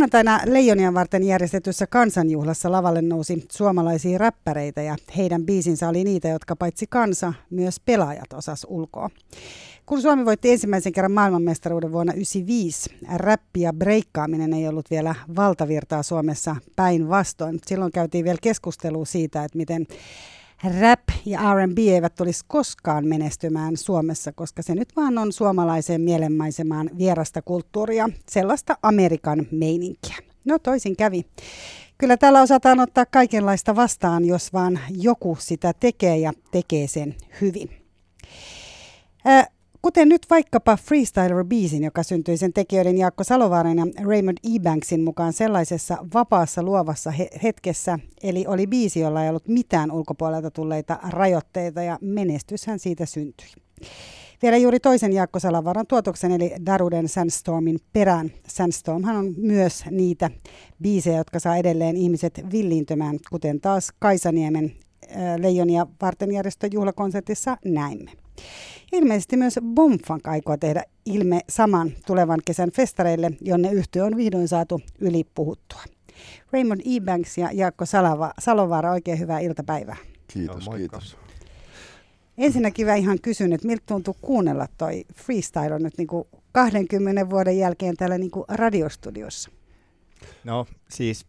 Maanantaina Leijonien varten järjestetyssä kansanjuhlassa lavalle nousi suomalaisia räppäreitä ja heidän biisinsä oli niitä, jotka paitsi kansa, myös pelaajat osas ulkoa. Kun Suomi voitti ensimmäisen kerran maailmanmestaruuden vuonna 1995, räppi ja breikkaaminen ei ollut vielä valtavirtaa Suomessa päinvastoin. Silloin käytiin vielä keskustelua siitä, että miten rap ja R&B eivät tulisi koskaan menestymään Suomessa, koska se nyt vaan on suomalaiseen mielenmaisemaan vierasta kulttuuria, sellaista Amerikan meininkiä. No toisin kävi. Kyllä täällä osataan ottaa kaikenlaista vastaan, jos vaan joku sitä tekee ja tekee sen hyvin. Äh, Kuten nyt vaikkapa Freestyler-biisin, joka syntyi sen tekijöiden Jaakko Salovaaran ja Raymond Ebanksin mukaan sellaisessa vapaassa luovassa he- hetkessä, eli oli biisi, jolla ei ollut mitään ulkopuolelta tulleita rajoitteita ja menestyshän siitä syntyi. Vielä juuri toisen Jaakko Salovaaran tuotoksen eli Daruden Sandstormin perään. Sandstormhan on myös niitä biisejä, jotka saa edelleen ihmiset villiintymään, kuten taas Kaisaniemen Leijonia varten järjestön juhlakonsertissa näimme. Ilmeisesti myös Bomfunk aikoo tehdä ilme saman tulevan kesän festareille, jonne yhtiö on vihdoin saatu ylipuhuttua. Raymond Ebanks ja Jaakko Salava, Salovaara, oikein hyvää iltapäivää. Kiitos, no, kiitos. Ensinnäkin mä ihan kysyn, että miltä tuntuu kuunnella toi freestyle nyt niin kuin 20 vuoden jälkeen täällä niin kuin radiostudiossa? No siis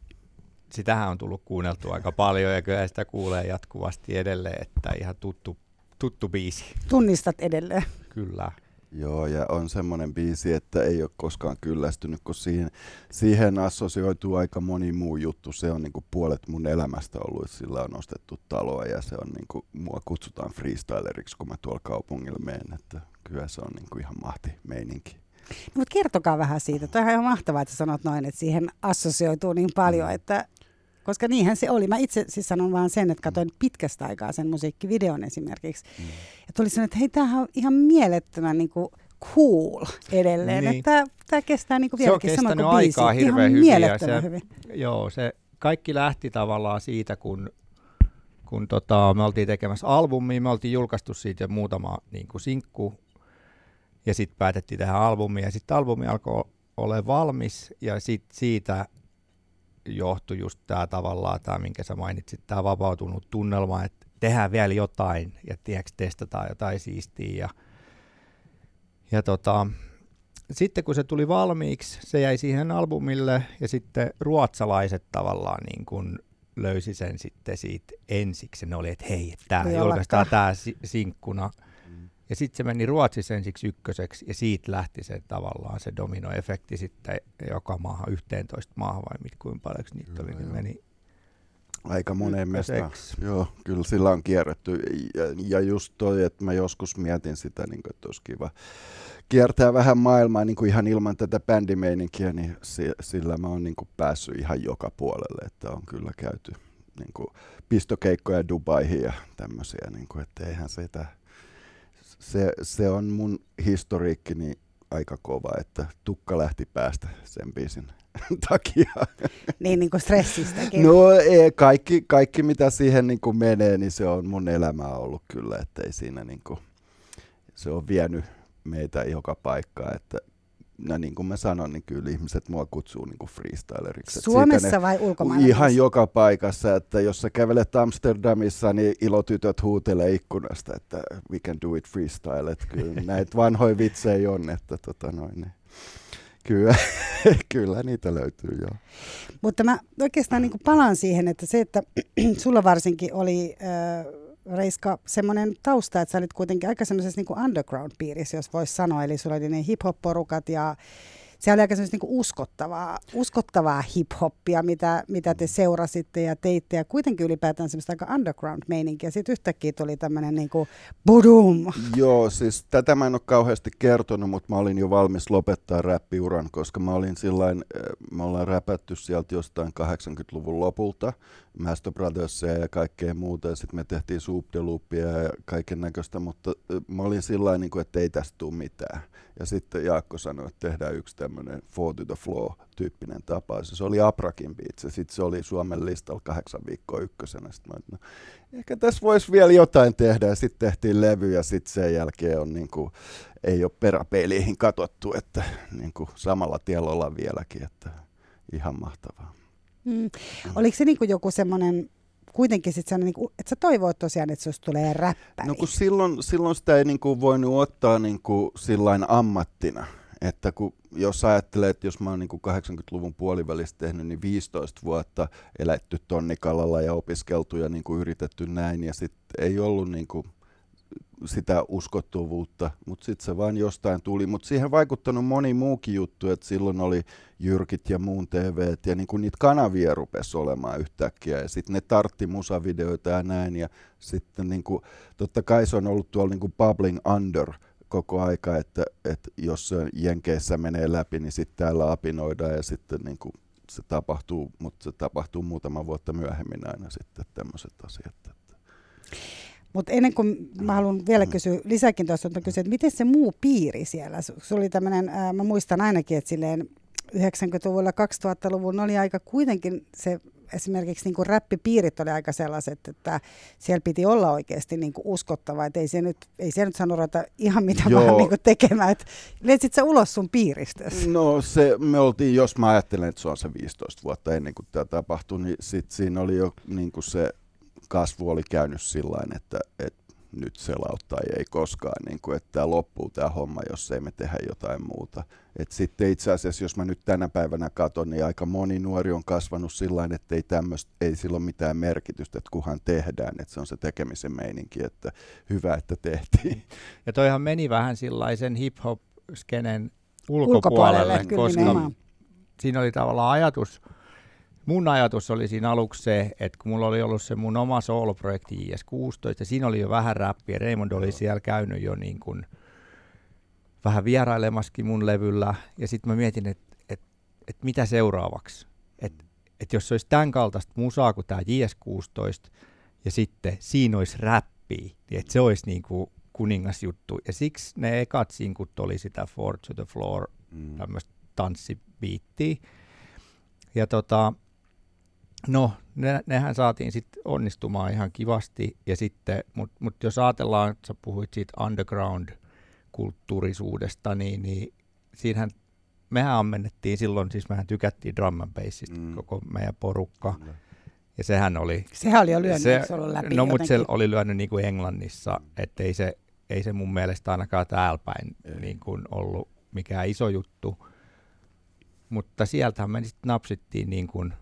sitähän on tullut kuunneltua aika paljon ja kyllä sitä kuulee jatkuvasti edelleen, että ihan tuttu tuttu biisi. Tunnistat edelleen. Kyllä. Joo, ja on semmoinen biisi, että ei ole koskaan kyllästynyt, kun siihen, siihen assosioituu aika moni muu juttu. Se on niin kuin puolet mun elämästä ollut, että sillä on ostettu taloa ja se on niin kuin, mua kutsutaan freestyleriksi, kun mä tuolla kaupungilla menen. Että kyllä se on niin kuin ihan mahti meininki. No, mutta kertokaa vähän siitä. Tuo on ihan mahtavaa, että sanot noin, että siihen assosioituu niin paljon, mm. että koska niinhän se oli. Mä itse siis sanon vaan sen, että katsoin pitkästä aikaa sen musiikkivideon esimerkiksi. Mm. Ja tuli sen, että hei, tämähän on ihan mielettömän niin kuin cool edelleen. Niin. Että tämä kestää niin kuin vieläkin sama kuin biisi. aikaa hirveän hyvin. Ja se, hyvin. Joo, se kaikki lähti tavallaan siitä, kun, kun tota, me oltiin tekemässä albumia, me oltiin julkaistu siitä muutama niin kuin sinkku, ja sitten päätettiin tehdä albumia, ja sitten albumi alkoi olla valmis, ja sit siitä johtui just tämä tavallaan, tämä minkä sä mainitsit, tämä vapautunut tunnelma, että tehdään vielä jotain ja tiedätkö, testataan jotain siistiä. Ja, ja tota, sitten kun se tuli valmiiksi, se jäi siihen albumille ja sitten ruotsalaiset tavallaan niin kuin löysi sen sitten siitä ensiksi. Ne oli, että hei, tämä julkaistaan tämä sinkkuna. Ja sitten se meni Ruotsissa ensiksi ykköseksi, ja siitä lähti se tavallaan se dominoefekti sitten joka maahan, 11 maahan vai mit, kuinka paljon niitä oli, niin meni Aika moneen mestaan. Joo, kyllä sillä on kierretty. Ja, ja just toi, että mä joskus mietin sitä, niin kuin, että olisi kiva kiertää vähän maailmaa niin kuin ihan ilman tätä bändimeininkiä, niin sillä mä oon niin kuin päässyt ihan joka puolelle, että on kyllä käyty niin kuin pistokeikkoja Dubaihin ja tämmöisiä, niin kuin, että eihän sitä se, se on mun historiikkini aika kova, että tukka lähti päästä sen biisin takia. Niin, niin kuin stressistäkin. No ei, kaikki, kaikki mitä siihen niin kuin menee, niin se on mun elämä ollut kyllä, että ei siinä niin kuin, se on vienyt meitä joka paikkaan, että no niin kuin mä sanon, niin kyllä ihmiset mua kutsuu niin kuin freestyleriksi. Suomessa ne, vai ulkomailla? Ihan joka paikassa, että jos sä kävelet Amsterdamissa, niin ilotytöt huutelee ikkunasta, että we can do it freestyle. Että kyllä näitä vanhoja vitsejä on, että tota noin, niin. Kyllä, kyllä niitä löytyy joo. Mutta mä oikeastaan niin palaan siihen, että se, että sulla varsinkin oli äh, Reiska, semmoinen tausta, että sä olit kuitenkin aika semmoisessa niin underground-piirissä, jos voisi sanoa. Eli sulla oli ne hip-hop-porukat ja se oli aika semmoista niin uskottavaa, uskottavaa hip-hoppia, mitä, mitä te seurasitte ja teitte. Ja kuitenkin ylipäätään semmoista aika underground-meininkiä. Sitten yhtäkkiä tuli tämmöinen niin budum. Joo, siis tätä mä en ole kauheasti kertonut, mutta mä olin jo valmis lopettaa räppiuran, koska mä olin sillain, eh, me ollaan räpätty sieltä jostain 80-luvun lopulta. Master Brothersia ja kaikkea muuta, ja sitten me tehtiin Soup ja kaiken näköistä, mutta mä olin sillä niin että ei tästä tule mitään. Ja sitten Jaakko sanoi, että tehdään yksi tämmöinen Four to the Floor-tyyppinen tapa. Se oli Aprakin ja sitten se oli Suomen listalla kahdeksan viikkoa ykkösenä. Sitten mä, no, ehkä tässä voisi vielä jotain tehdä, ja sitten tehtiin levy, ja sitten sen jälkeen on niin kuin, ei ole peräpeiliin katsottu, että niin kuin samalla tiellä ollaan vieläkin. Että ihan mahtavaa. Mm. Mm. Oliko se niin kuin joku semmoinen kuitenkin sitten niin kuin, että sä toivoit tosiaan, että susta tulee räppäri. No kun silloin, silloin sitä ei niin kuin voinut ottaa niin kuin sillain ammattina. Että kun, jos ajattelee, että jos mä oon niin kuin 80-luvun puolivälistä tehnyt, niin 15 vuotta eletty tonnikalalla ja opiskeltu ja niin kuin yritetty näin. Ja sitten ei ollut niin kuin sitä uskottavuutta, mutta sitten se vain jostain tuli. Mutta siihen vaikuttanut moni muukin juttu, että silloin oli Jyrkit ja muun TV, ja niinku niitä kanavia rupesi olemaan yhtäkkiä, ja sitten ne tartti musavideoita ja näin, ja sitten niinku, totta kai se on ollut tuolla niinku bubbling under koko aika, että, että jos Jenkeissä menee läpi, niin sitten täällä apinoidaan, ja sitten niinku se tapahtuu, mutta se tapahtuu muutama vuotta myöhemmin aina sitten tämmöiset asiat. Että. Mutta ennen kuin mä haluan vielä kysyä lisäkin tuosta, että kysyä, että miten se muu piiri siellä? Se oli tämmöinen, äh, mä muistan ainakin, että silleen 90-luvulla, 2000-luvun oli aika kuitenkin se esimerkiksi niin kuin räppipiirit oli aika sellaiset, että siellä piti olla oikeasti niin kuin uskottava, että ei se nyt, ei se nyt sano ruveta ihan mitä Joo. vaan niin kuin tekemään, että lensit sä ulos sun piiristä? No se, me oltiin, jos mä ajattelen, että se on se 15 vuotta ennen kuin tämä tapahtui, niin sit siinä oli jo niin kuin se kasvu oli käynyt sillä että, että nyt selauttaa ei koskaan, niin kuin, että tämä loppuu tämä homma, jos ei me tehdä jotain muuta. Et sitten itse asiassa, jos mä nyt tänä päivänä katson, niin aika moni nuori on kasvanut sillä että ei, tämmöstä, ei sillä ole mitään merkitystä, että kuhan tehdään, että se on se tekemisen meininki, että hyvä, että tehtiin. Ja toihan meni vähän sellaisen hip-hop-skenen ulkopuolelle, ulkopuolelle koska kyllä, siinä oli tavallaan ajatus, mun ajatus oli siinä aluksi se, että kun mulla oli ollut se mun oma soloprojekti IS-16, ja siinä oli jo vähän räppiä, Raymond oli siellä käynyt jo niin kuin vähän vierailemaskin mun levyllä, ja sitten mä mietin, että et, et mitä seuraavaksi. Että et jos se olisi tämän kaltaista musaa kuin tämä JS16, ja sitten siinä olisi räppiä, niin että se olisi niin kuin kuningasjuttu. Ja siksi ne ekat sinkut oli sitä Ford to the Floor, mm. tämmöistä tanssibiittiä. Ja tota, No, ne, nehän saatiin sitten onnistumaan ihan kivasti, ja sitten, mutta mut jos ajatellaan, että sä puhuit siitä underground-kulttuurisuudesta, niin, niin siinähän mehän ammennettiin silloin, siis mehän tykättiin drum and bassista, mm. koko meidän porukka. Mm. Ja sehän oli... Sehän oli jo lyönyt, se, se ollut läpi No, mutta se oli lyönyt niin kuin Englannissa, mm. että ei se, ei se mun mielestä ainakaan täällä päin niin kuin ollut mikään iso juttu. Mutta sieltähän me sitten napsittiin niin kuin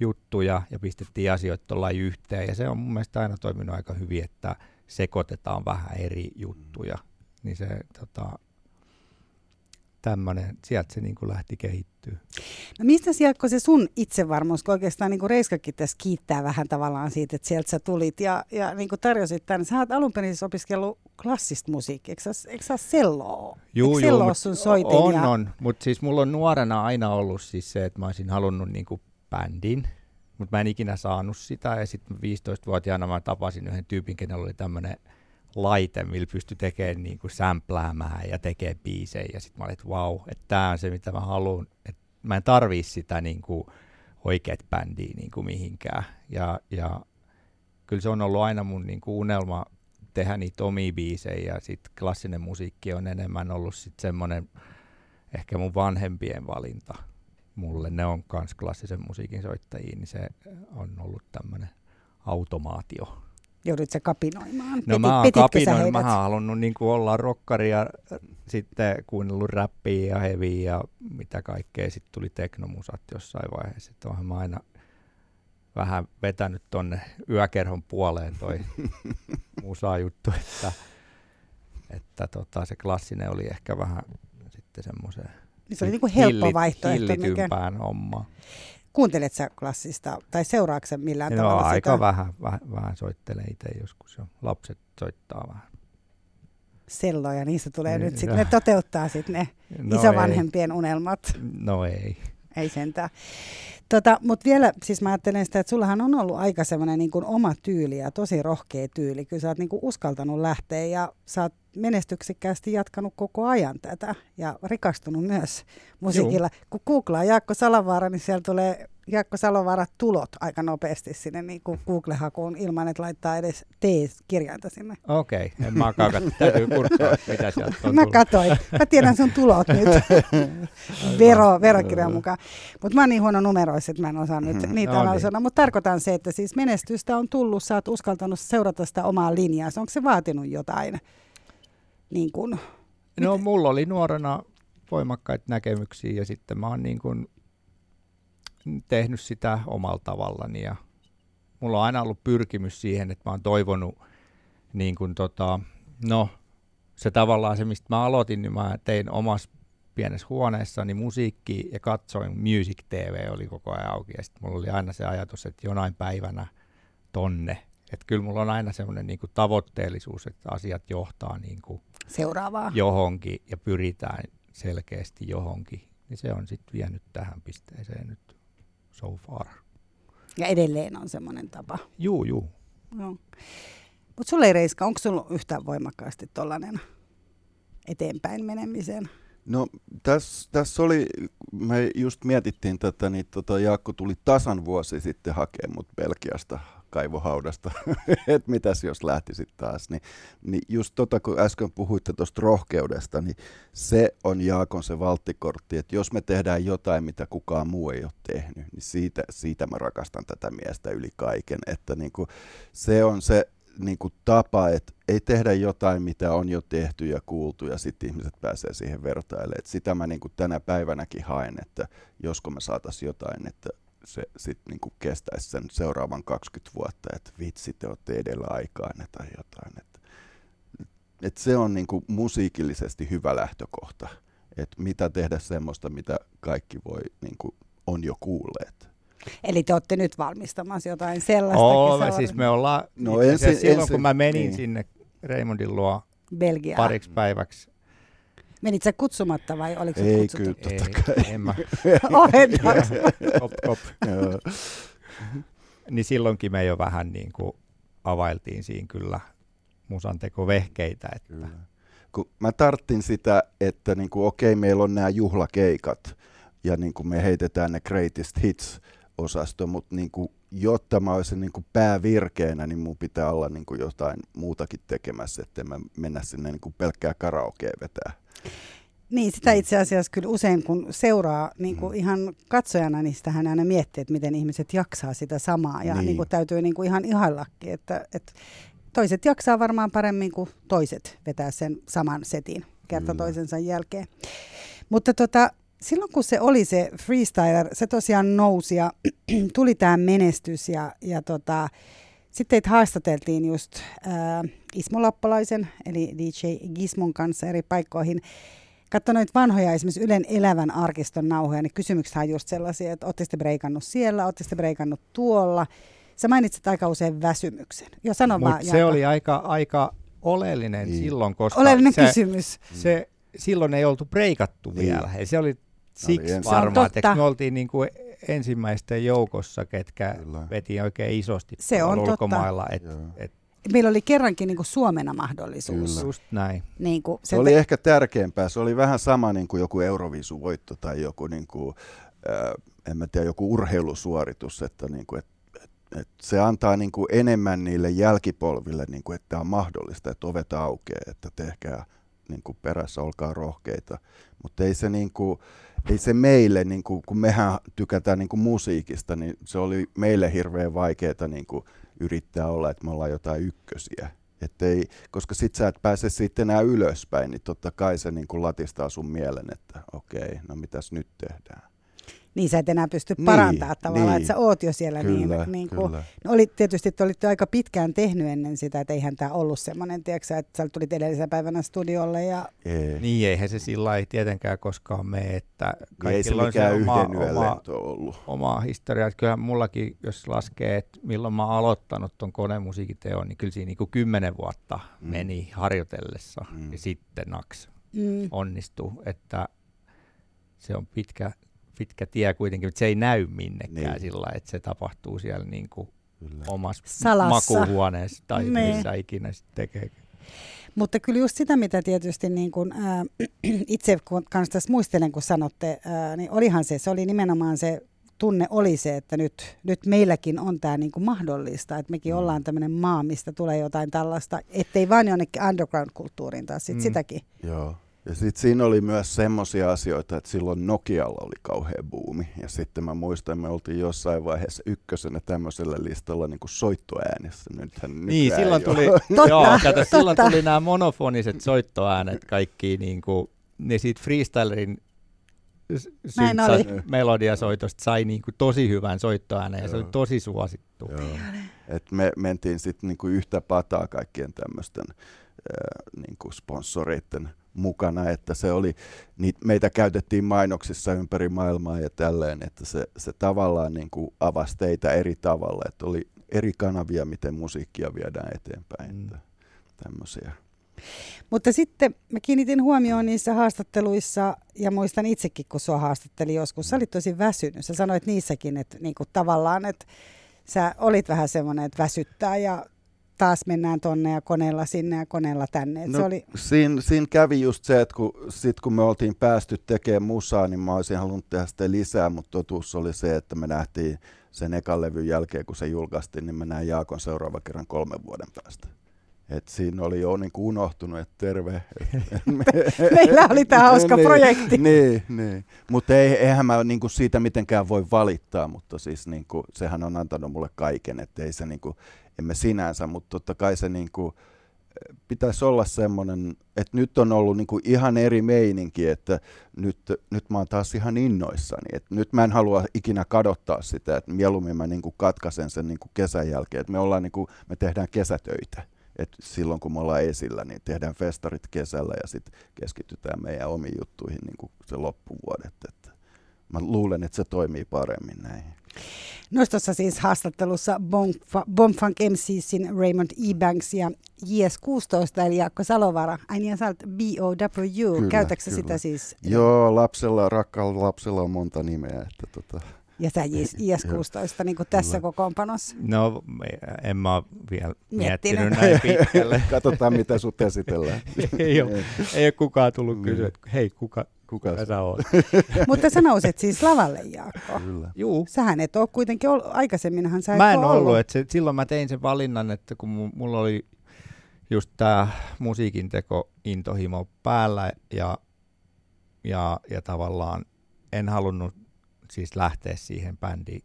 juttuja ja pistettiin asioita tuollain yhteen. Ja se on mun mielestä aina toiminut aika hyvin, että sekoitetaan vähän eri juttuja. Niin se tota, tämmöinen, sieltä se niin kuin lähti kehittyä. No mistä sieltä se sun itsevarmuus, kun oikeastaan niin kuin Reiskakin tässä kiittää vähän tavallaan siitä, että sieltä sä tulit ja, ja niin kuin tarjosit tänne. Sä oot alun perin siis opiskellut klassista musiikkia, eikö sä, eikö sä selloa? Juu, eikö juu, sun soitin? On, ja... on, mutta siis mulla on nuorena aina ollut siis se, että mä olisin halunnut niin kuin bändin, mutta mä en ikinä saanut sitä. Ja sitten 15-vuotiaana mä tapasin yhden tyypin, kenellä oli tämmöinen laite, millä pystyi tekemään niin kuin sämpläämään ja tekemään biisejä. Ja sitten mä olin, että vau, että tämä on se, mitä mä haluan. Että mä en tarvii sitä niin kuin oikeat bändiä niin kuin mihinkään. Ja, ja kyllä se on ollut aina mun niin kuin unelma tehdä niitä omia biisejä. Sitten klassinen musiikki on enemmän ollut sitten semmoinen ehkä mun vanhempien valinta mulle ne on myös klassisen musiikin soittajia, niin se on ollut tämmöinen automaatio. Joudut se kapinoimaan? No Petit, mä oon kapinoinut, mä oon halunnut niin kuin olla rokkari ja sitten kuunnellut räppiä ja heviä ja mitä kaikkea. Sitten tuli teknomusat jossain vaiheessa. Että onhan mä aina vähän vetänyt tonne yökerhon puoleen toi musajuttu, että, että tota, se klassinen oli ehkä vähän sitten semmoiseen niin se oli niin kuin helppo hillit, vaihtoehto. Hillitympään mikä... homma. Kuuntelet sä klassista, tai seuraatko sä millään no, tavalla aika sitä? vähän, vähän, vähän soittelee itse joskus jo. Lapset soittaa vähän. Selloja, niistä tulee niin, nyt sitten, ne toteuttaa sitten ne no isovanhempien ei. unelmat. No ei. Ei sentään. Tota, Mutta vielä, siis mä ajattelen sitä, että sullahan on ollut aika semmoinen niin oma tyyli ja tosi rohkea tyyli. Kyllä sä oot niin kuin uskaltanut lähteä ja sä oot menestyksekkäästi jatkanut koko ajan tätä ja rikastunut myös musiikilla. Juu. Kun googlaa Jaakko Salavaara, niin siellä tulee Jaakko Salovaara tulot aika nopeasti sinne niin kuin Google-hakuun ilman, että laittaa edes T-kirjainta sinne. Okei, okay. en mä kakat, täytyy kurkkaa, mitä sieltä on Mä katoin. Mä tiedän sun tulot nyt Vero, verokirjan mukaan. Mutta mä oon niin huono numeroissa, että mä en osaa nyt mm-hmm. niitä no. Niin. Mutta tarkoitan se, että siis menestystä on tullut, sä oot uskaltanut seurata sitä omaa linjaa. Onko se vaatinut jotain? Niin kun, no mulla oli nuorena voimakkaita näkemyksiä ja sitten mä oon niin kuin tehnyt sitä omalla tavallani ja mulla on aina ollut pyrkimys siihen, että mä oon toivonut niin kuin tota, no se tavallaan se, mistä mä aloitin, niin mä tein omassa pienessä huoneessani musiikki ja katsoin Music TV oli koko ajan auki ja sitten mulla oli aina se ajatus, että jonain päivänä tonne. Että kyllä mulla on aina semmoinen niin tavoitteellisuus, että asiat johtaa niin kuin Seuraavaa. johonkin ja pyritään selkeästi johonkin. Niin se on sitten vienyt tähän pisteeseen nyt so far. Ja edelleen on semmoinen tapa. Juu, juu. No. Mutta sulle ei Reiska, onko sulla yhtään voimakkaasti tuollainen eteenpäin menemiseen? No tässä täs oli, me just mietittiin tätä, niin tota Jaakko tuli tasan vuosi sitten hakemaan mut Belgiasta kaivohaudasta, että mitäs jos lähtisit taas. Niin, niin just tota, kun äsken puhuitte tuosta rohkeudesta, niin se on Jaakon se valttikortti, että jos me tehdään jotain, mitä kukaan muu ei ole tehnyt, niin siitä, siitä mä rakastan tätä miestä yli kaiken. Että niin kuin, se on se niin kuin tapa, että ei tehdä jotain, mitä on jo tehty ja kuultu, ja sitten ihmiset pääsee siihen vertailemaan. Et sitä mä niin kuin tänä päivänäkin haen, että josko me saataisiin jotain, että se sitten niinku kestäisi sen seuraavan 20 vuotta, että vitsi, te olette edellä aikaan tai jotain. Et, et se on niinku musiikillisesti hyvä lähtökohta, että mitä tehdä semmoista, mitä kaikki voi, niinku, on jo kuulleet. Eli te olette nyt valmistamassa jotain sellaista. Oo, siis me ollaan, no ensin, silloin ensin, kun mä menin niin. sinne Raymondin luo Belgia. pariksi päiväksi Menit sä kutsumatta vai oliko se kutsuttu? Ei, kyllä, totta kai. Ei, en mä. kop, kop. niin silloinkin me jo vähän niin kuin availtiin siinä kyllä musantekovehkeitä. Että. Kyllä. Kun mä tarttin sitä, että niin kuin, okei, meillä on nämä juhlakeikat ja niin kuin me heitetään ne greatest hits osasto, mutta niin kuin, jotta mä olisin niin kuin päävirkeänä, niin mun pitää olla niin kuin jotain muutakin tekemässä, että mä mennä sinne niin kuin pelkkää karaokea vetää. Niin, sitä itse asiassa kyllä usein kun seuraa niin kuin mm. ihan katsojana, niin sitähän aina miettii, että miten ihmiset jaksaa sitä samaa. Ja niin. Niin kuin täytyy niin kuin ihan ihaillakin, että, että toiset jaksaa varmaan paremmin kuin toiset vetää sen saman setin kerta kyllä. toisensa jälkeen. Mutta tota, silloin kun se oli se freestyler, se tosiaan nousi ja tuli tämä menestys ja, ja tota, sitten teitä haastateltiin just äh, Ismo Lappalaisen, eli DJ Gismon kanssa eri paikkoihin. Katso noita vanhoja esimerkiksi Ylen elävän arkiston nauhoja, niin kysymykset on just sellaisia, että ootte breikannut siellä, ootte breikannut tuolla. Sä mainitsit aika usein väsymyksen. Jo sano Mut vaan, se oli aika, aika oleellinen niin. silloin, koska oleellinen se, kysymys. Se, silloin ei oltu breikattu niin. vielä. Ja se oli siksi varmaan, että me oltiin niin kuin ensimmäisten joukossa, ketkä Kyllä. veti oikein isosti se on ulkomailla. Et, et, Meillä oli kerrankin niin kuin Suomena mahdollisuus. Kyllä. Just näin. Niin kuin, se oli ehkä tärkeämpää. Se oli vähän sama niin kuin joku Euroviisuvoitto tai joku, niin kuin, äh, en mä tiedä, joku urheilusuoritus, että, niin kuin, et, et, et se antaa niin kuin enemmän niille jälkipolville, niin kuin, että on mahdollista, että ovet aukeaa, että tehkää niin kuin perässä, olkaa rohkeita. Mutta ei se niin kuin, ei se meille, niin kuin, kun mehän tykätään niin kuin musiikista, niin se oli meille hirveän vaikeaa niin kuin yrittää olla, että me ollaan jotain ykkösiä. ei, koska sit sä et pääse sitten enää ylöspäin, niin totta kai se niin kuin latistaa sun mielen, että okei, no mitäs nyt tehdään niin sä et enää pysty niin, parantamaan tavallaan, niin. että sä oot jo siellä niin, kyllä, niin, niin kuin, kyllä. No oli tietysti, että olitte aika pitkään tehnyt ennen sitä, että eihän tämä ollut semmoinen, tiedätkö, että sä tulit edellisenä päivänä studiolle ja... Ei. Niin eihän se sillä ei tietenkään koskaan mene, että kaikilla ei se on se oma, oma, ollut. oma historia. Että kyllä mullakin, jos laskee, että milloin mä oon aloittanut ton konemusiikiteon, niin kyllä siinä niin kuin kymmenen vuotta mm. meni harjoitellessa mm. ja sitten naks mm. onnistuu, että se on pitkä pitkä tie kuitenkin, mutta se ei näy minnekään niin. sillä että se tapahtuu siellä niin kuin omassa Salassa. makuuhuoneessa tai niin. missä ikinä sitten tekee. Mutta kyllä just sitä, mitä tietysti niin kun, äh, itse kun kanssa tässä muistelen, kun sanotte, äh, niin olihan se, se oli nimenomaan se tunne oli se, että nyt, nyt meilläkin on tämä niinku mahdollista, että mekin mm. ollaan tämmöinen maa, mistä tulee jotain tällaista, ettei vain jonnekin underground-kulttuuriin taas sit mm. sitäkin. Joo. Ja sitten siinä oli myös semmoisia asioita, että silloin Nokialla oli kauhean buumi. Ja sitten mä muistan, että me oltiin jossain vaiheessa ykkösenä tämmöisellä listalla niin kuin soittoäänissä. Nythän niin, silloin tuli, totta, joo, kato, silloin tuli nämä monofoniset soittoäänet kaikki, niin kuin, ne siitä freestylerin melodiasoitosta sai niin kuin tosi hyvän soittoäänen ja se oli tosi suosittu. Et me mentiin sitten niin kuin yhtä pataa kaikkien tämmöisten äh, niin kuin sponsoreiden mukana, että se oli, niin meitä käytettiin mainoksissa ympäri maailmaa ja tälleen, että se, se tavallaan niin kuin avasi teitä eri tavalla, että oli eri kanavia, miten musiikkia viedään eteenpäin, mm. tämmöisiä. Mutta sitten mä kiinnitin huomioon niissä haastatteluissa, ja muistan itsekin, kun sua haastatteli joskus, sä olit tosi väsynyt. Sä sanoit niissäkin, että niinku tavallaan, että sä olit vähän semmoinen, että väsyttää ja taas mennään tonne ja koneella sinne ja koneella tänne. no, se oli... siinä, siinä kävi just se, että kun, sit kun me oltiin päästy tekemään musaa, niin mä olisin halunnut tehdä sitä lisää, mutta totuus oli se, että me nähtiin sen ekan levyn jälkeen, kun se julkaistiin, niin mä näin Jaakon seuraava kerran kolmen vuoden päästä. Et siinä oli jo niin unohtunut, että terve. Meillä oli tämä hauska niin, projekti. Niin, niin. mutta ei, eihän mä niin kuin siitä mitenkään voi valittaa, mutta siis niin kuin, sehän on antanut mulle kaiken, että ei se niin kuin, emme sinänsä, mutta totta kai se niin kuin, pitäisi olla semmoinen, että nyt on ollut niin kuin ihan eri meininki, että nyt, nyt mä oon taas ihan innoissani. Että nyt mä en halua ikinä kadottaa sitä, että mieluummin mä niin kuin katkaisen sen niin kuin kesän jälkeen, että me, ollaan niin kuin, me tehdään kesätöitä. Et silloin kun me ollaan esillä, niin tehdään festarit kesällä ja sitten keskitytään meidän omiin juttuihin niin kuin se loppuvuodet. Että mä luulen, että se toimii paremmin näin. Nostossa siis haastattelussa Bomfunk MCsin Raymond Ebanks ja JS16 eli Jaakko Salovara. Ai niin, sä BOW. Käytätkö sitä siis? Joo, lapsella, rakkaalla lapsella on monta nimeä. Että tota. Ja sä IS-16 niin kuin tässä kokoonpanossa? No, en mä vielä miettinyt, miettinyt näin pitkälle. Katsotaan, mitä sut esitellään. ei, ole, ei ole kukaan tullut mm. kysyä, että hei, kuka, kuka sä oot? Mutta sä nousit siis lavalle, Jaakko. Kyllä. Juu. Sähän et ole kuitenkin ollut, aikaisemminhan sä et Mä en ollut, ollut. että se, silloin mä tein sen valinnan, että kun mulla oli just tämä musiikin teko intohimo päällä ja, ja, ja tavallaan en halunnut siis lähteä siihen bändi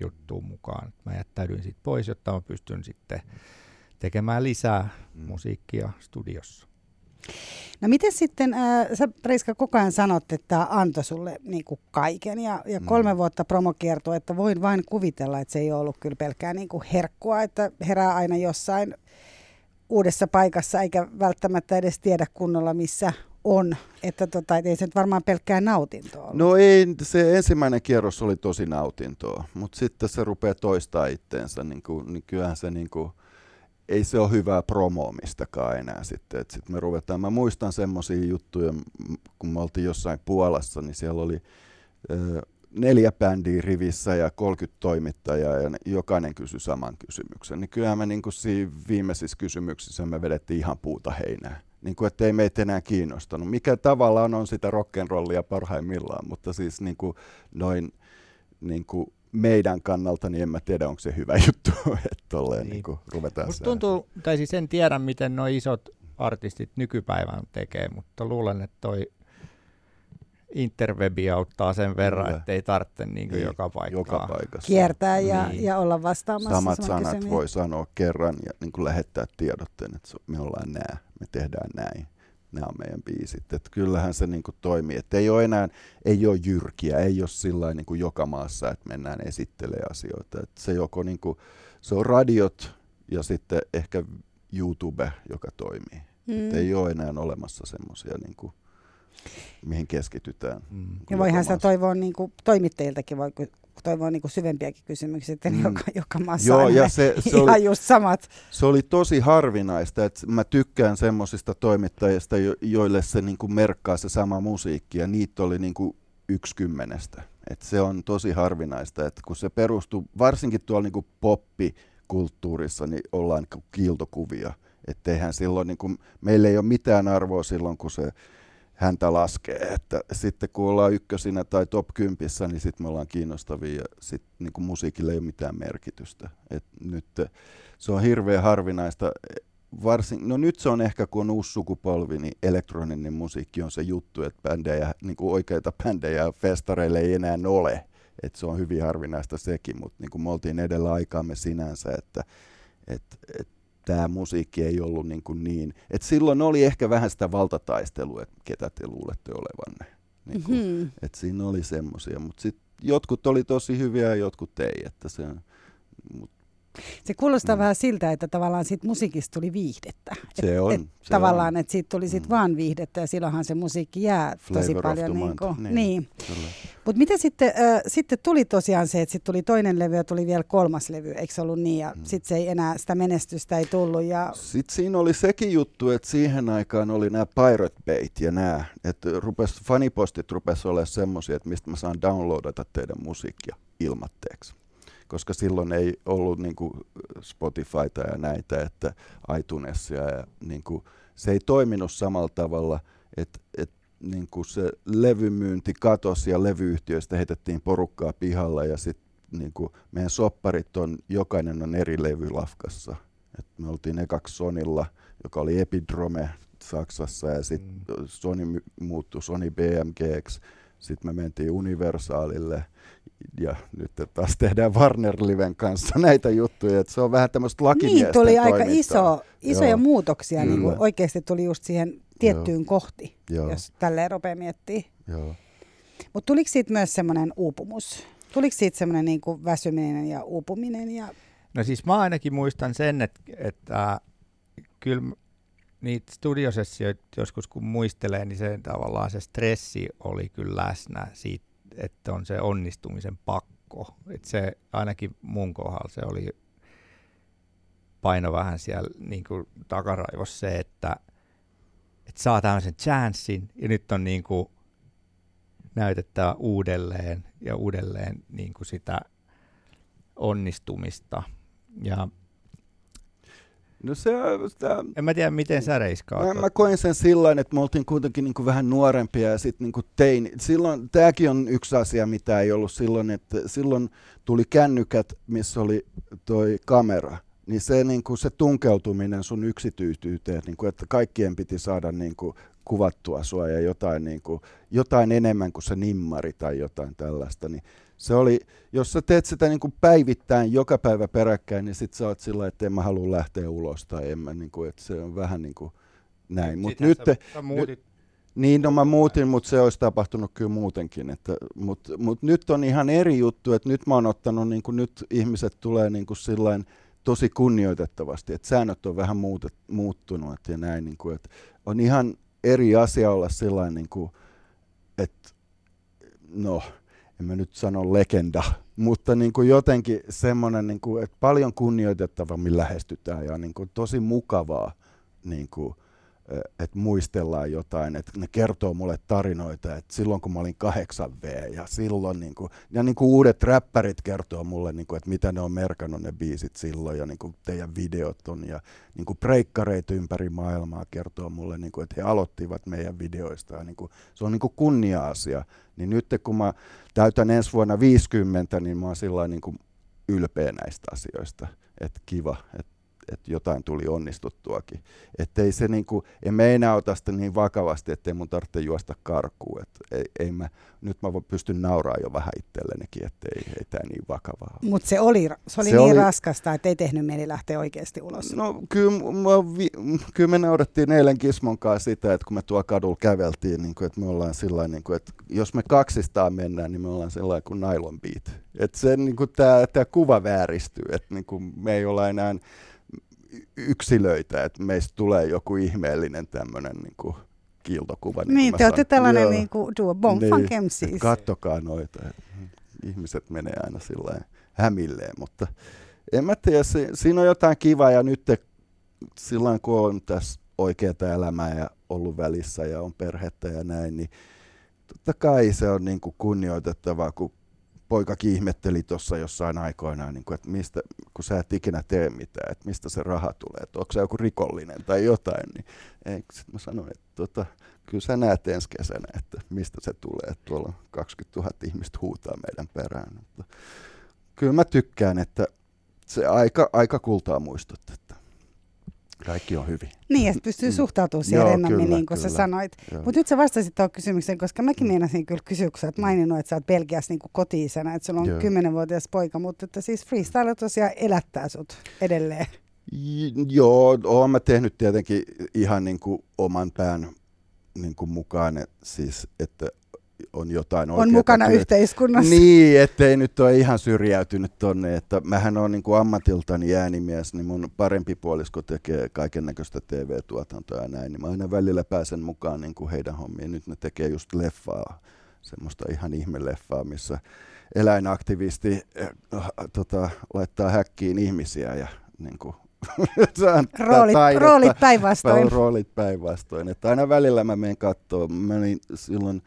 juttuun mukaan. Mä jättäydyin siitä pois, jotta mä pystyn sitten tekemään lisää mm. musiikkia studiossa. No miten sitten, äh, sä Priska koko ajan sanot, että tämä antoi sulle niin kuin kaiken ja, ja mm. kolme mm. vuotta promokiertoa, että voin vain kuvitella, että se ei ollut kyllä pelkkää niin kuin herkkua, että herää aina jossain uudessa paikassa eikä välttämättä edes tiedä kunnolla, missä on, että tota, ei se nyt varmaan pelkkää nautintoa ollut. No ei, se ensimmäinen kierros oli tosi nautintoa, mutta sitten se rupeaa toistaa itteensä, niin, kuin, niin kyllähän se niin kuin, ei se ole hyvää promoamistakaan enää sitten. Et sit me ruvetaan, mä muistan semmoisia juttuja, kun me oltiin jossain Puolassa, niin siellä oli ö, neljä bändiä rivissä ja 30 toimittajaa ja jokainen kysyi saman kysymyksen. Niin kyllähän me niin kuin siinä viimeisissä kysymyksissä me vedettiin ihan puuta heinää niin kuin, että ei meitä enää kiinnostanut. Mikä tavallaan on sitä rock'n'rollia parhaimmillaan, mutta siis niin kuin, noin niin kuin meidän kannalta, niin en mä tiedä, onko se hyvä juttu, että tolleen niin. Niin kuin ruvetaan Musta tuntuu, tai siis en tiedä, miten nuo isot artistit nykypäivän tekee, mutta luulen, että toi interwebi auttaa sen verran, että ei tarvitse niin niin, joka paikkaa. Joka paikassa. Kiertää ja, niin. ja olla vastaamassa. Samat sanat kysymyksiä. voi sanoa kerran ja niin kuin lähettää tiedotteen, että me ollaan nää, me tehdään näin. Nämä on meidän biisit. Että kyllähän se niin kuin toimii. Että ei ole enää, ei ole jyrkiä, ei ole sillä niin kuin joka maassa, että mennään esittelemään asioita. Että se joko niin kuin, se on radiot ja sitten ehkä YouTube, joka toimii. Mm. Että ei ole enää olemassa semmoisia niin kuin, mihin keskitytään. Mm. Ja voihan sitä toivoa niin kuin, toimittajiltakin, voi toivoa niin kuin syvempiäkin kysymyksiä, että mm. joka, joka maassa Joo, ja se, se ihan oli, just samat. Se oli tosi harvinaista, että mä tykkään semmoisista toimittajista, jo, joille se niin kuin merkkaa se sama musiikki, ja niitä oli niin kuin yksi kymmenestä. Et se on tosi harvinaista, että kun se perustuu, varsinkin tuolla niin kuin poppikulttuurissa, niin ollaan niin kiiltokuvia. Että eihän silloin, niin kuin, meillä ei ole mitään arvoa silloin, kun se häntä laskee. Että sitten kun ollaan ykkösinä tai top 10, niin sitten me ollaan kiinnostavia ja sitten niin musiikille ei ole mitään merkitystä. Et nyt se on hirveän harvinaista. Varsin, no nyt se on ehkä, kun on uusi sukupolvi, niin elektroninen musiikki on se juttu, että bändejä, niin kuin oikeita bändejä festareille ei enää ole. Et se on hyvin harvinaista sekin, mutta niin kuin me oltiin edellä aikaamme sinänsä, että et, et tämä musiikki ei ollut niin, kuin niin. Et silloin oli ehkä vähän sitä valtataistelua, että ketä te luulette olevanne. Niin kuin, mm-hmm. et siinä oli semmoisia, mutta sitten jotkut oli tosi hyviä ja jotkut ei. Että se, mut se kuulostaa mm. vähän siltä, että tavallaan siitä musiikista tuli viihdettä. Se et, on. Et se tavallaan, on. että siitä tuli sit mm. vaan viihdettä ja silloinhan se musiikki jää Flavor tosi paljon. Niin, kuin, niin. niin. Mutta mitä sitten, äh, sitten tuli tosiaan se, että sitten tuli toinen levy ja tuli vielä kolmas levy, eikö se ollut niin? Ja mm. sitten se ei enää, sitä menestystä ei tullut. Ja... Sitten siinä oli sekin juttu, että siihen aikaan oli nämä Pirate Bait ja nämä, että rupes, fanipostit rupes olemaan semmoisia, että mistä mä saan downloadata teidän musiikkia ilmatteeksi koska silloin ei ollut niin kuin Spotifyta ja näitä, että iTunesia ja niin kuin, se ei toiminut samalla tavalla, että, että niin kuin se levymyynti katosi ja levyyhtiöistä heitettiin porukkaa pihalla ja sitten niin kuin meidän sopparit on, jokainen on eri levylafkassa. Et me oltiin ekaksi Sonilla, joka oli Epidrome Saksassa ja sitten mm. Sony muuttui Sony BMGX. Sitten me mentiin Universaalille ja nyt taas tehdään Warner Liven kanssa näitä juttuja, että se on vähän tämmöistä lakimiesten Niin, tuli aika iso, isoja Joo. muutoksia, niin kuin oikeasti tuli just siihen tiettyyn Joo. kohti, Joo. jos tälleen rupeaa miettimään. Mutta tuliko siitä myös semmoinen uupumus? Tuliko siitä semmoinen niin kuin väsyminen ja uupuminen? Ja... No siis mä ainakin muistan sen, että, että kyllä niitä studiosessioita joskus kun muistelee, niin se tavallaan se stressi oli kyllä läsnä siitä että on se onnistumisen pakko. Että se ainakin mun kohdalla se oli paino vähän siellä niin kuin takaraivossa se, että, että saa tämmöisen chanssin ja nyt on niin kuin näytettävä uudelleen ja uudelleen niin kuin sitä onnistumista. Ja No se, sitä, en mä tiedä, miten sä reiskaat. Mä, mä koin sen sillä että me oltiin kuitenkin niin kuin vähän nuorempia ja sitten niin tein. Silloin, tämäkin on yksi asia, mitä ei ollut silloin, että silloin tuli kännykät, missä oli toi kamera. Niin se, niin kuin se tunkeutuminen sun yksityisyyteen, niin kuin, että kaikkien piti saada niin kuin kuvattua sua ja jotain, niin kuin, jotain enemmän kuin se nimmari tai jotain tällaista, niin se oli, jos sä teet sitä niin kuin päivittäin joka päivä peräkkäin, niin sit sä oot sillä että en mä halua lähteä ulos tai en mä, niin kuin, että se on vähän niin kuin näin. Mut nyt, sä, sä muutit. Niin, no mä muutin, mutta se olisi tapahtunut kyllä muutenkin. Että, Mutta mut nyt on ihan eri juttu, että nyt mä oon ottanut, niin kuin nyt ihmiset tulee niin kuin sillain tosi kunnioitettavasti, että säännöt on vähän muutet, muuttunut ja näin, niin kuin, että on ihan eri asia olla sillain, niin kuin, että no, en mä nyt sano legenda, mutta niin kuin jotenkin semmoinen, niin kuin, että paljon kunnioitettavammin lähestytään ja niin kuin tosi mukavaa niin kuin, että muistellaan jotain, että ne kertoo mulle tarinoita, että silloin kun mä olin 8V ja silloin niin kuin, ja niin kuin uudet räppärit kertoo mulle, niin kuin, että mitä ne on merkannut ne biisit silloin ja niin kuin teidän videot on ja niin kuin breikkareita ympäri maailmaa kertoo mulle, niin kuin, että he aloittivat meidän videoista ja niin kuin, se on niin kuin kunnia-asia. Niin nyt kun mä täytän ensi vuonna 50, niin mä oon sillä niin kuin ylpeä näistä asioista, että kiva, että että jotain tuli onnistuttuakin. Että ei se niinku, en mä enää ota sitä niin vakavasti, ettei mun tarvitse juosta karkuun. Et ei, ei mä, nyt mä pystyn nauraa jo vähän itsellenikin, että ei, ei tämä niin vakavaa. Mutta se oli, se oli se niin oli... raskasta, että ei tehnyt mieli lähteä oikeasti ulos. No kyllä, mä, vi, kyllä me naurattiin eilen Kismon kanssa sitä, että kun me tuo kadulla käveltiin, niin kuin, että me ollaan sillä niin kuin, että jos me kaksistaan mennään, niin me ollaan sellainen kuin nylon beat. Että se niin kuin tämä kuva vääristyy, että niin kuin me ei olla enää yksilöitä, että meistä tulee joku ihmeellinen tämmöinen niin kuin kiiltokuva. Niin, niin te olette tällainen niin kuin duo Bon niin, siis. Kattokaa noita. Ihmiset menee aina sillä hämilleen, mutta en mä tiedä, si- siinä on jotain kivaa ja nyt silloin kun on tässä oikeaa elämää ja ollut välissä ja on perhettä ja näin, niin totta kai se on niin kuin kunnioitettavaa, kun poikakin ihmetteli tuossa jossain aikoinaan, niin kuin, että mistä, kun sä et ikinä tee mitään, että mistä se raha tulee, että onko se joku rikollinen tai jotain, niin sitten mä sanoin, että tota, kyllä sä näet ensi kesänä, että mistä se tulee, että tuolla on 20 000 ihmistä huutaa meidän perään. Mutta kyllä mä tykkään, että se aika, aika kultaa muistut, että kaikki on hyvin. Niin, että pystyy mm. suhtautumaan siihen rennommin, niin kuin kyllä, sä sanoit. Mutta nyt sä vastasit tuohon kysymykseen, koska mäkin mm. meinasin kyllä kysyä, kun sä oot maininnut, että sä oot Belgiassa niin koti että sulla on kymmenenvuotias poika, mutta että siis freestyle tosiaan elättää sut edelleen. Joo, oon mä tehnyt tietenkin ihan niin kuin oman pään niin kuin mukaan, siis, että on jotain On mukana työ. yhteiskunnassa. Niin, ettei nyt ole ihan syrjäytynyt tonne. Että mähän on niin kuin ammatiltani äänimies, niin mun parempi puolisko tekee kaiken näköistä TV-tuotantoa ja näin. Niin mä aina välillä pääsen mukaan niin kuin heidän hommiin. Nyt ne tekee just leffaa, semmoista ihan ihmeleffaa, missä eläinaktivisti äh, tota, laittaa häkkiin ihmisiä ja niin kuin, roolit, roolit päinvastoin. Roolit päinvastoin. Että aina välillä mä menen katsoa. Mä menin silloin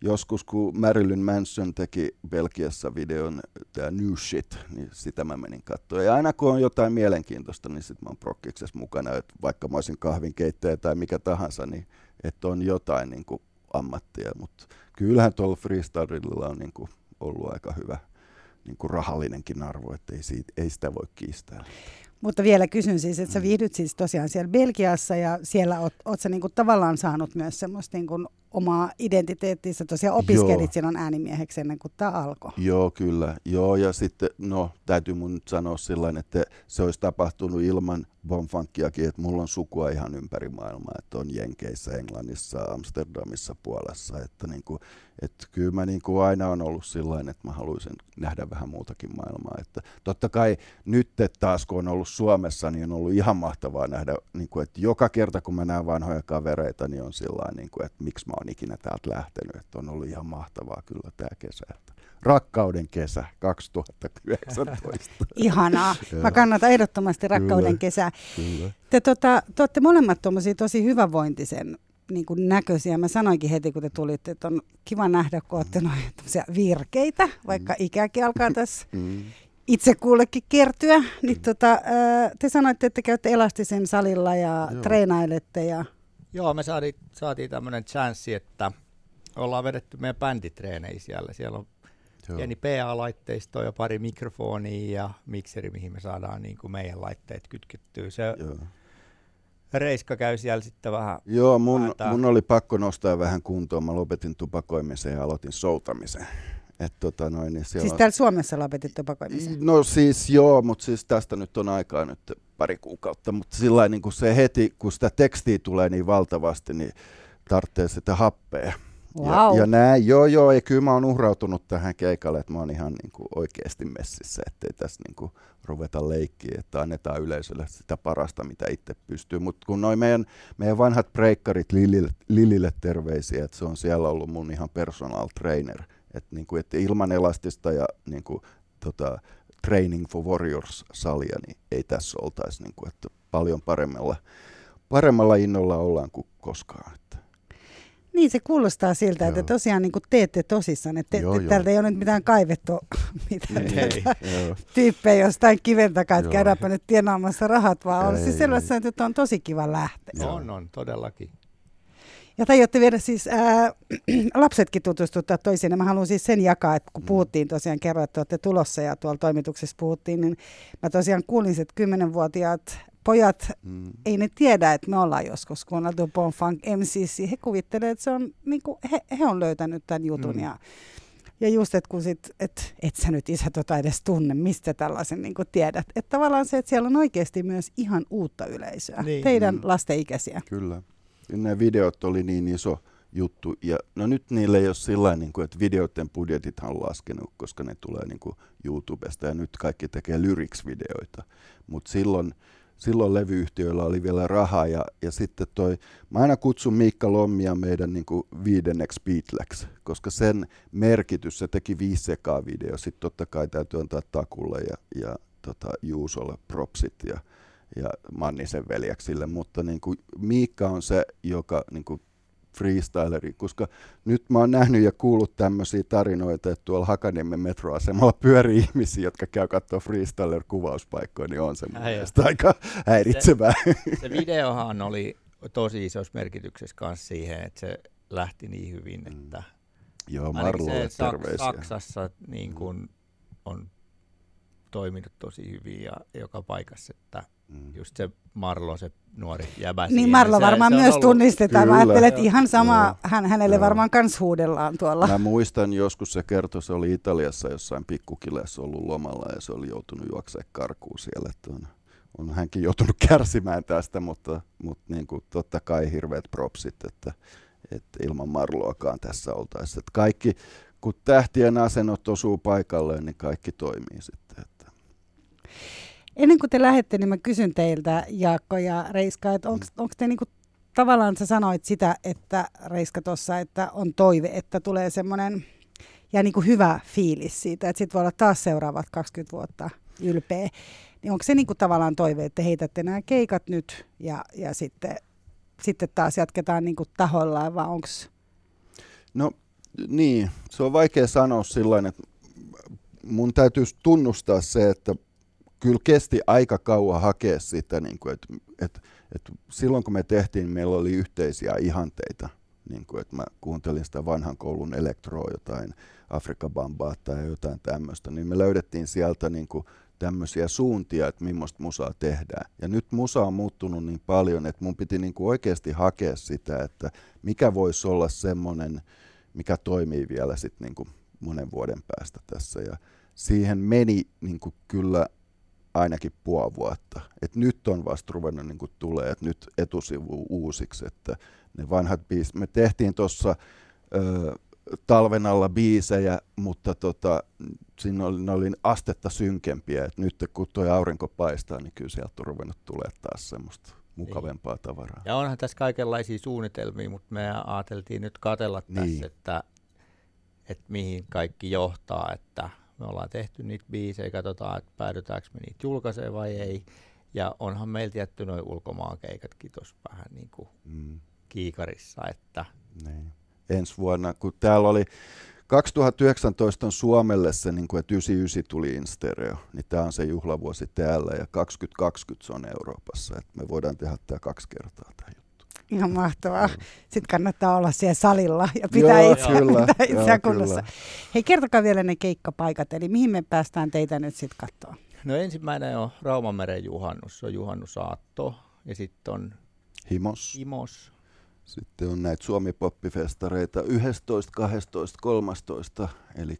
joskus, kun Marilyn Manson teki Belgiassa videon, tämä New Shit, niin sitä mä menin katsoa. Ja aina kun on jotain mielenkiintoista, niin sitten mä oon prokkiksessa mukana, että vaikka mä olisin kahvinkeittäjä tai mikä tahansa, niin että on jotain niin kuin ammattia. Mutta kyllähän tuolla freestylilla on niin kuin ollut aika hyvä niin kuin rahallinenkin arvo, että ei, siitä, ei sitä voi kiistää. Mutta vielä kysyn siis, että sä mm. viihdyt siis tosiaan siellä Belgiassa ja siellä oot, oot sä niinku tavallaan saanut myös semmoista niinku omaa identiteettiä. Tosiaan opiskelit Joo. silloin äänimieheksi ennen kuin tämä alkoi. Joo, kyllä. Joo, ja sitten, no täytyy mun nyt sanoa sillä että se olisi tapahtunut ilman Bonfunkiakin, että mulla on sukua ihan ympäri maailmaa, että on Jenkeissä, Englannissa, Amsterdamissa, Puolassa, että niinku, että kyllä mä niin kuin aina on ollut sellainen, että mä haluaisin nähdä vähän muutakin maailmaa. Että totta kai nyt taas kun on ollut Suomessa, niin on ollut ihan mahtavaa nähdä, niin kuin, että joka kerta kun mä näen vanhoja kavereita, niin on sillä niin kuin, että miksi mä oon ikinä täältä lähtenyt. Että on ollut ihan mahtavaa kyllä tämä kesä. Rakkauden kesä 2019. Ihanaa. Mä kannatan ehdottomasti rakkauden kyllä, kesää. Kyllä. Te, tota, te olette molemmat tosi hyvävointisen niin kuin näköisiä. Mä sanoinkin heti, kun te tulitte, että on kiva nähdä, kun olette noin virkeitä, vaikka mm. ikäkin alkaa tässä mm. itse kullekin kertyä. Niin mm. tota, te sanoitte, että käytte elastisen salilla ja Joo. treenailette. Ja... Joo, me saatiin, saatiin tämmöinen chanssi, että ollaan vedetty meidän bänditreenejä siellä. Siellä on Joo. pieni PA-laitteisto ja pari mikrofonia ja mikseri, mihin me saadaan niin kuin meidän laitteet kytkettyä. Se, Joo Reiska käy siellä sitten vähän Joo, mun, mun oli pakko nostaa vähän kuntoon. Mä lopetin tupakoimisen ja aloitin soutamisen. Et tota noin, niin siellä siis täällä Suomessa lopetit tupakoimisen? No siis joo, mutta siis tästä nyt on aikaa nyt pari kuukautta. Mutta sillä niin se heti, kun sitä tekstiä tulee niin valtavasti, niin tarvitsee sitä happea. Wow. Ja, ja näin, joo joo, ja kyllä mä oon uhrautunut tähän keikalle, että mä oon ihan niin kuin oikeasti messissä, ettei tässä niin kuin ruveta leikkiä, että annetaan yleisölle sitä parasta, mitä itse pystyy. Mutta kun noin meidän, meidän vanhat breikkarit Lilille, Lilille terveisiä, että se on siellä ollut mun ihan personal trainer, että niin kuin, että ilman elastista ja niin kuin, tota, Training for Warriors-salia, niin ei tässä oltaisi niin kuin, että paljon paremmalla, paremmalla innolla ollaan kuin koskaan. Että. Niin se kuulostaa siltä, joo. että tosiaan niin teette tosissaan, että te, joo, te, täältä ei ole nyt mitään kaivettu mitään ei, tyyppejä jostain kiven takaa, että käydäänpä nyt tienaamassa rahat, vaan on siis sellaista, että on tosi kiva lähteä. On, on, todellakin. Ja tajutte viedä siis ää, lapsetkin tutustuttaa toisiin. Mä haluan siis sen jakaa, että kun mm. puhuttiin tosiaan, kerran, että olette tulossa ja tuolla toimituksessa puhuttiin, niin mä tosiaan kuulin, että kymmenenvuotiaat pojat, mm. ei ne tiedä, että me ollaan joskus kuunneltu Bonfunk MCC. He kuvittelevat, että se on, niin kuin, he, he on löytänyt tämän jutun. Mm. Ja, ja just, että kun sit, et, et sä nyt isä tota edes tunne, mistä tällaisen niin tiedät. Että tavallaan se, että siellä on oikeasti myös ihan uutta yleisöä, niin. teidän mm. lastenikäisiä. Kyllä. Ne videot oli niin iso juttu. Ja no nyt niille ei ole sillä niin kuin, että videoiden budjetit on laskenut, koska ne tulee niin kuin YouTubesta ja nyt kaikki tekee lyrics-videoita. Mutta silloin silloin levyyhtiöillä oli vielä rahaa ja, ja sitten toi, mä aina kutsun Miikka Lommia meidän niin kuin viidenneksi Beatleksi, koska sen merkitys, se teki viisi sekaa video, sitten totta kai täytyy antaa Takulle ja, ja tota, Juusolle propsit ja, ja Mannisen veljeksille, mutta niin kuin Miikka on se, joka niin kuin freestyleri, koska nyt mä oon nähnyt ja kuullut tämmöisiä tarinoita, että tuolla Hakaniemen metroasemalla pyörii ihmisiä, jotka käy katsoa freestyler-kuvauspaikkoja, niin on se mun mielestä aika häiritsevää. Se, se videohan oli tosi isossa merkityksessä kanssa siihen, että se lähti niin hyvin, mm. että mm. Joo, Marlolle se, terveisiä. Saksassa niin mm. on toiminut tosi hyvin ja joka paikassa, että mm. just se Marlo, se nuori jäbä Niin siihen, Marlo se, varmaan se myös ollut... tunnistetaan. Kyllä. Mä ajattelen, että ihan sama, hän, hänelle Joo. varmaan kans huudellaan tuolla. Mä muistan joskus se kertoi, se oli Italiassa jossain pikkukileessä ollut lomalla ja se oli joutunut juoksemaan karkuun siellä. Että on hänkin joutunut kärsimään tästä, mutta, mutta niin kuin, totta kai hirveät propsit, että, että ilman Marloakaan tässä oltaisiin. Että kaikki, kun tähtien asennot osuu paikalleen, niin kaikki toimii sitten. Ennen kuin te lähdette, niin mä kysyn teiltä, Jaakko ja Reiska, että onko te niinku, tavallaan sä sanoit sitä, että Reiska tuossa, että on toive, että tulee semmoinen ja niin kuin hyvä fiilis siitä, että sitten voi olla taas seuraavat 20 vuotta ylpeä. Niin onko se niin kuin tavallaan toive, että heitätte nämä keikat nyt ja, ja sitten, sitten taas jatketaan niin kuin tahoillaan vai onko... No niin, se on vaikea sanoa sillä että mun täytyy tunnustaa se, että kyllä kesti aika kauan hakea sitä, niin kuin, että, että, että silloin kun me tehtiin, meillä oli yhteisiä ihanteita. Niin kuin, että mä kuuntelin sitä vanhan koulun elektroa, jotain Afrika Bambaa tai jotain tämmöistä, niin me löydettiin sieltä niin kuin tämmöisiä suuntia, että millaista musaa tehdään. Ja nyt musa on muuttunut niin paljon, että mun piti niin kuin oikeasti hakea sitä, että mikä voisi olla semmoinen, mikä toimii vielä sitten niin kuin monen vuoden päästä tässä. Ja siihen meni niin kuin kyllä ainakin puoli vuotta. Et nyt on vasta ruvennut niin kuin tulee, että nyt etusivu uusiksi, että ne vanhat biisit, me tehtiin tuossa talven alla biisejä, mutta tota, siinä oli, ne oli astetta synkempiä. Et nyt kun tuo aurinko paistaa, niin kyllä sieltä on ruvennut tulee taas semmoista mukavempaa niin. tavaraa. Ja onhan tässä kaikenlaisia suunnitelmia, mutta me ajateltiin nyt katella niin. tässä, että, että mihin kaikki johtaa, että me ollaan tehty niitä biisejä, katsotaan, että päädytäänkö me niitä julkaisee vai ei. Ja onhan meillä tietty noin ulkomaankeikatkin tuossa vähän niin kuin mm. kiikarissa, että... Niin. Ensi vuonna, kun täällä oli 2019 on Suomelle se, niin kuin, että 99 tuli Instereo, niin tämä on se juhlavuosi täällä ja 2020 se on Euroopassa, että me voidaan tehdä tämä kaksi kertaa tämä juttu. Ihan mahtavaa. Sitten kannattaa olla siellä salilla ja pitää joo, itseä, kyllä, pitää itseä joo, kunnossa. Kyllä. Hei, kertokaa vielä ne keikkapaikat, eli mihin me päästään teitä nyt sitten katsoa? No ensimmäinen on Raumanmeren juhannus, se on juhannusaatto ja sitten on Himos. Himos sitten on näitä Suomi-poppifestareita 11, 12, 13, eli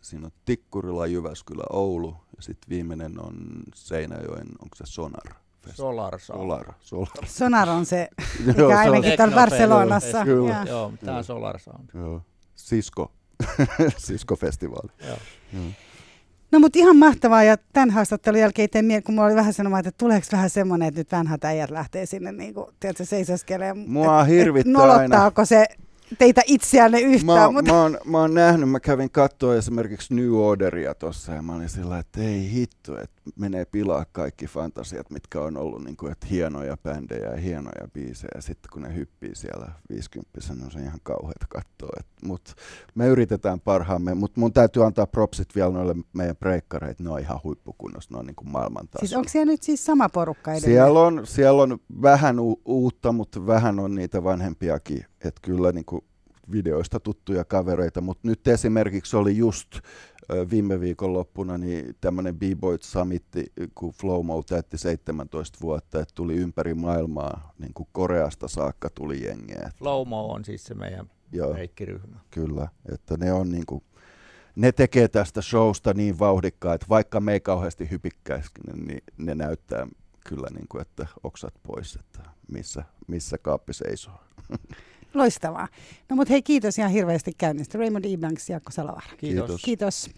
siinä on Tikkurila, Jyväskylä, Oulu ja sitten viimeinen on Seinäjoen, onko se Sonar? Solar, Solar, Solar. Sonar on se, mikä ainakin täällä Barcelonassa. Kyllä. Joo, tämä on Solar Sound. Joo. Sisko, Sisko-festivaali. Joo. Joo. No mutta ihan mahtavaa ja tämän haastattelun jälkeen tein mieli, kun mulla oli vähän sanomaan, että tuleeko vähän semmoinen, että nyt vanhat äijät lähtee sinne niin kuin, tiedätkö, seisoskelemaan. Mua hirvittää aina. se teitä itseänne yhtään. Mä, mutta... mä, oon, mä oon nähnyt, mä kävin katsoa esimerkiksi New Orderia tuossa ja mä olin sillä että ei hitto, että menee pilaa kaikki fantasiat, mitkä on ollut niin kuin, että hienoja bändejä ja hienoja biisejä. Sitten kun ne hyppii siellä 50 on se ihan kauheata katsoa. Mutta me yritetään parhaamme, mutta mun täytyy antaa propsit vielä noille meidän breikkareille, ne on ihan huippukunnossa, ne on niin kuin maailman tasolla. Siis onko siellä nyt siis sama porukka edelleen? Siellä on, siellä on vähän u- uutta, mutta vähän on niitä vanhempiakin. Että kyllä niin kuin videoista tuttuja kavereita, mutta nyt esimerkiksi oli just viime viikon loppuna niin tämmöinen B-Boy Summitti, kun Flowmo täytti 17 vuotta, että tuli ympäri maailmaa, niin kuin Koreasta saakka tuli jengiä. Flowmo on siis se meidän reikkiryhmä. Kyllä, että ne on niin kuin, ne tekee tästä showsta niin vauhdikkaa, että vaikka me ei kauheasti hypikkäisikin, niin ne näyttää kyllä, niin kuin, että oksat pois, että missä, missä kaappi seisoo. Loistavaa. No mutta hei, kiitos ihan hirveästi käynnistä. Raymond Iblanks, Jaakko Salavara. Kiitos. Kiitos.